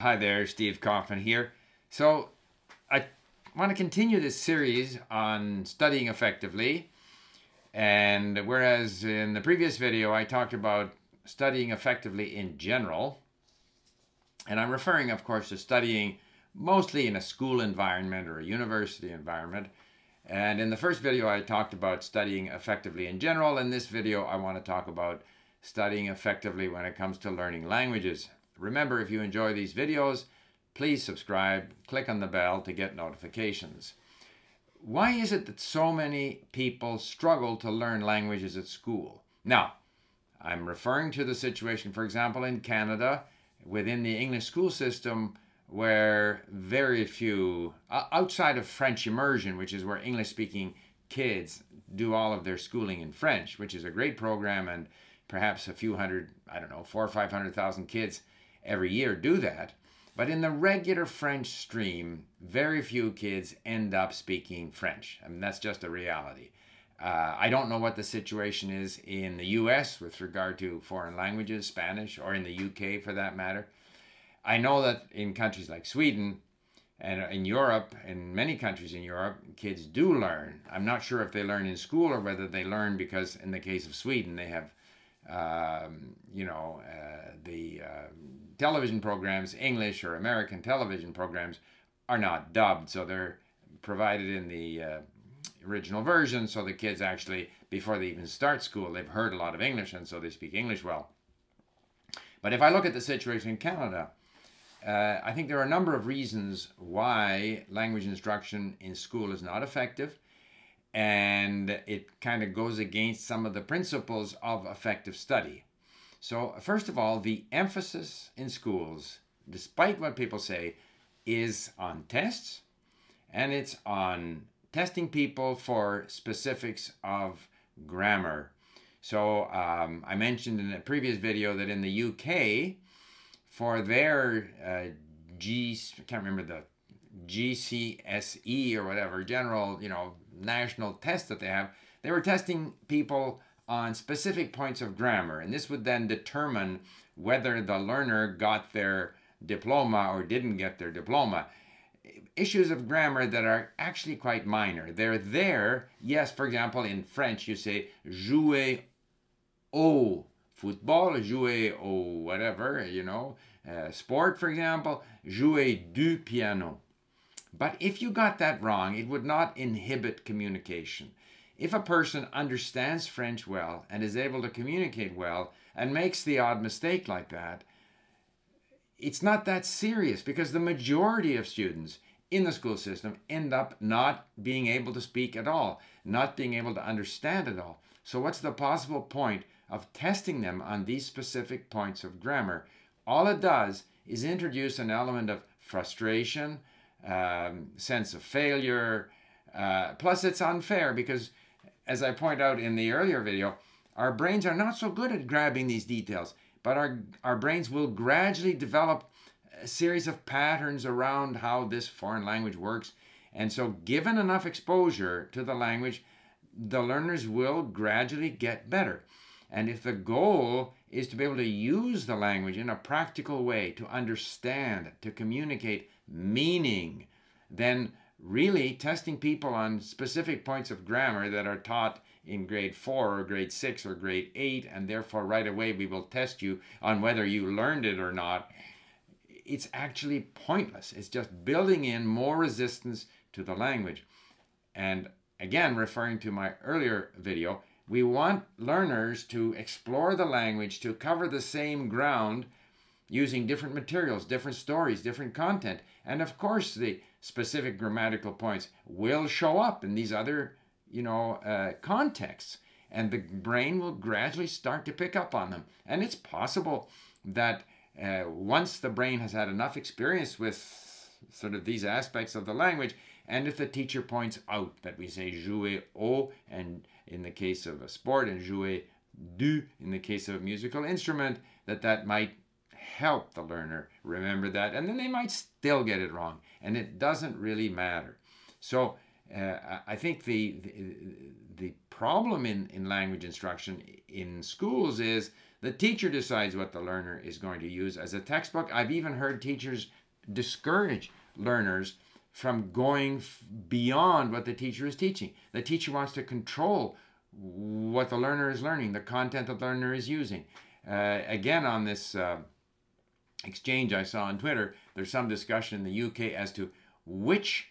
Hi there, Steve Kaufmann here. So, I want to continue this series on studying effectively. And whereas in the previous video I talked about studying effectively in general, and I'm referring, of course, to studying mostly in a school environment or a university environment. And in the first video, I talked about studying effectively in general. In this video, I want to talk about studying effectively when it comes to learning languages. Remember, if you enjoy these videos, please subscribe, click on the bell to get notifications. Why is it that so many people struggle to learn languages at school? Now, I'm referring to the situation, for example, in Canada, within the English school system, where very few, outside of French immersion, which is where English speaking kids do all of their schooling in French, which is a great program, and perhaps a few hundred, I don't know, four or 500,000 kids every year do that. But in the regular French stream, very few kids end up speaking French. I mean, that's just a reality. Uh, I don't know what the situation is in the US with regard to foreign languages, Spanish, or in the UK for that matter. I know that in countries like Sweden and in Europe, in many countries in Europe, kids do learn. I'm not sure if they learn in school or whether they learn because, in the case of Sweden, they have, um, you know, uh, the uh, television programs, English or American television programs, are not dubbed, so they're provided in the uh, original version. So the kids actually, before they even start school, they've heard a lot of English, and so they speak English well. But if I look at the situation in Canada, uh, I think there are a number of reasons why language instruction in school is not effective, and it kind of goes against some of the principles of effective study. So, first of all, the emphasis in schools, despite what people say, is on tests and it's on testing people for specifics of grammar. So, um, I mentioned in a previous video that in the UK, for their uh, G, I can't remember the GCSE or whatever, general, you know, national test that they have, they were testing people on specific points of grammar, and this would then determine whether the learner got their diploma or didn't get their diploma. Issues of grammar that are actually quite minor. They're there, yes, for example, in French you say jouer au football, jouer au whatever, you know, uh, sport, for example, jouer du piano. But if you got that wrong, it would not inhibit communication. If a person understands French well and is able to communicate well and makes the odd mistake like that, it's not that serious because the majority of students in the school system end up not being able to speak at all, not being able to understand at all. So, what's the possible point of testing them on these specific points of grammar? All it does is introduce an element of frustration, um, sense of failure. Uh, plus, it's unfair because as I point out in the earlier video, our brains are not so good at grabbing these details, but our, our brains will gradually develop a series of patterns around how this foreign language works. And so, given enough exposure to the language, the learners will gradually get better. And if the goal is to be able to use the language in a practical way, to understand, to communicate meaning, then really testing people on specific points of grammar that are taught in grade 4 or grade 6 or grade 8 and therefore right away we will test you on whether you learned it or not. It's actually pointless. It's just building in more resistance to the language. And again referring to my earlier video we want learners to explore the language to cover the same ground using different materials different stories different content and of course the specific grammatical points will show up in these other, you know, uh, contexts. And the brain will gradually start to pick up on them. And it's possible that uh, once the brain has had enough experience with sort of these aspects of the language, and if the teacher points out that we say jouer au, and in the case of a sport, and jouer du in the case of a musical instrument, that that might help the learner remember that, and then they might still get it wrong, and it doesn't really matter. So uh, I think the, the, the problem in, in language instruction in schools is The teacher decides what the learner is going to use as a textbook. I've even heard teachers discourage learners from going beyond what the teacher is teaching. The teacher wants to control what the learner is learning, the content the learner is using. Uh, again, on this uh, exchange I saw on Twitter, there's some discussion in the UK as to which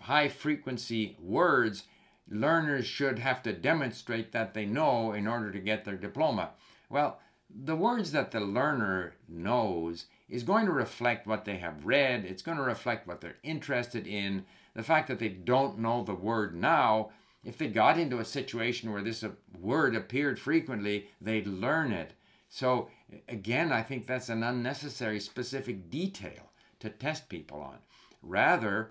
high frequency words learners should have to demonstrate that they know in order to get their diploma. Well, the words that the learner knows is going to reflect what they have read, it's going to reflect what they're interested in. The fact that they don't know the word now, if they got into a situation where this word appeared frequently, they'd learn it. So, again, I think that's an unnecessary specific detail to test people on. Rather,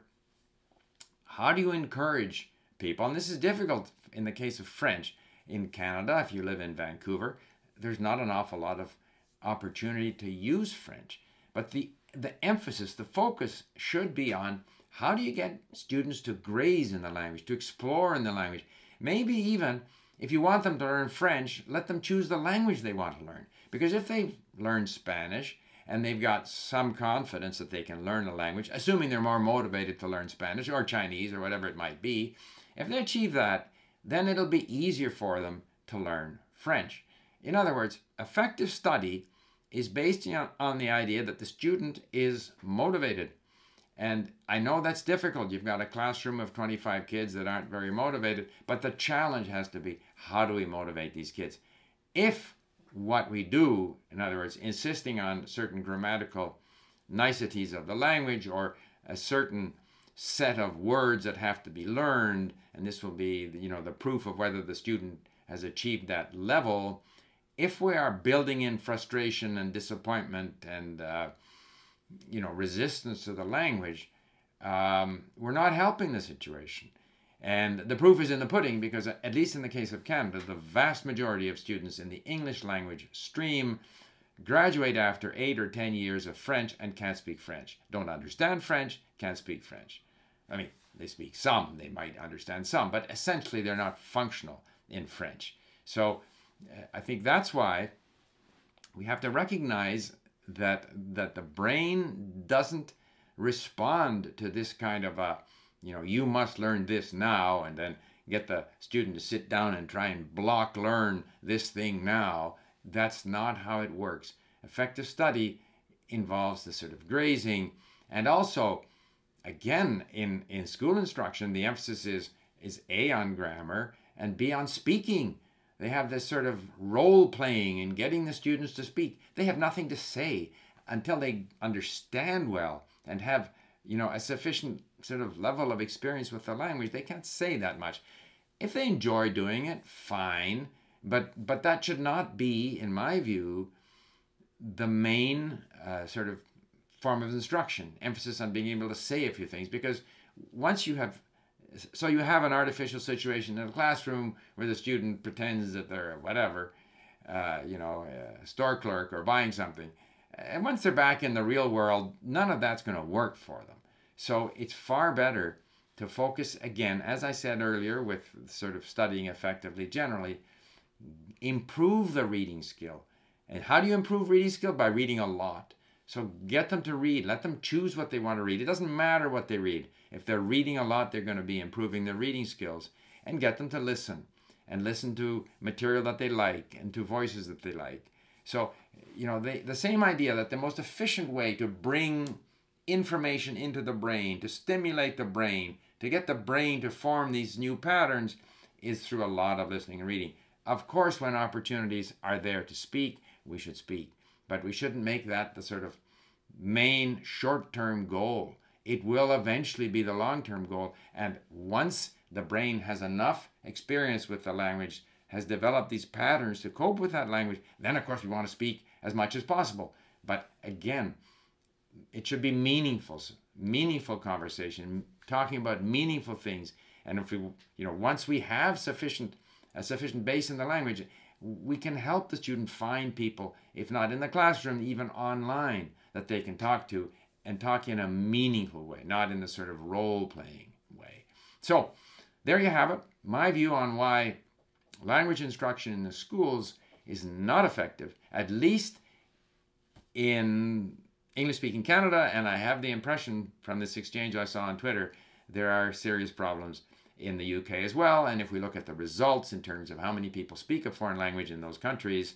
how do you encourage people? And this is difficult in the case of French. In Canada, if you live in Vancouver, there's not an awful lot of opportunity to use French. But the, the emphasis, the focus should be on how do you get students to graze in the language, to explore in the language. Maybe even if you want them to learn French, let them choose the language they want to learn. Because if they learn Spanish and they've got some confidence that they can learn a language, assuming they're more motivated to learn Spanish or Chinese or whatever it might be, if they achieve that, then it'll be easier for them to learn French. In other words, effective study is based on the idea that the student is motivated. And I know that's difficult. You've got a classroom of 25 kids that aren't very motivated, but the challenge has to be how do we motivate these kids? If what we do, in other words, insisting on certain grammatical niceties of the language or a certain set of words that have to be learned, and this will be, you know, the proof of whether the student has achieved that level, if we are building in frustration and disappointment and uh, you know resistance to the language, um, we're not helping the situation. And the proof is in the pudding because, at least in the case of Canada, the vast majority of students in the English language stream graduate after eight or ten years of French and can't speak French. Don't understand French, can't speak French. I mean, they speak some, they might understand some, but essentially they're not functional in French. So uh, I think that's why we have to recognize that that the brain doesn't respond to this kind of a you know you must learn this now and then get the student to sit down and try and block learn this thing now. That's not how it works. Effective study involves the sort of grazing and also again in in school instruction the emphasis is is a on grammar and b on speaking. They have this sort of role playing and getting the students to speak. They have nothing to say until they understand well and have, you know, a sufficient sort of level of experience with the language. They can't say that much. If they enjoy doing it, fine. But but that should not be, in my view, the main uh, sort of form of instruction. Emphasis on being able to say a few things because once you have so you have an artificial situation in a classroom where the student pretends that they're whatever, uh, you know, a store clerk or buying something. And once they're back in the real world, none of that's going to work for them. So it's far better to focus again, as I said earlier, with sort of studying effectively generally, improve the reading skill. And how do you improve reading skill? By reading a lot. So get them to read. Let them choose what they want to read. It doesn't matter what they read. If they're reading a lot, they're going to be improving their reading skills. And get them to listen and listen to material that they like and to voices that they like. So, you know, they, the same idea that the most efficient way to bring information into the brain, to stimulate the brain, to get the brain to form these new patterns is through a lot of listening and reading. Of course, when opportunities are there to speak, we should speak but we shouldn't make that the sort of main short term goal. It will eventually be the long term goal. And once the brain has enough experience with the language, has developed these patterns to cope with that language, then of course we want to speak as much as possible. But again, it should be meaningful, meaningful conversation, talking about meaningful things. And if we, you know, once we have sufficient a sufficient base in the language, we can help the student find people, if not in the classroom, even online, that they can talk to and talk in a meaningful way, not in the sort of role playing way. So, there you have it. My view on why language instruction in the schools is not effective, at least in English speaking Canada. And I have the impression from this exchange I saw on Twitter, there are serious problems in the UK as well. And if we look at the results in terms of how many people speak a foreign language in those countries,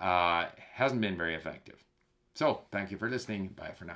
uh, hasn't been very effective. So thank you for listening. Bye for now.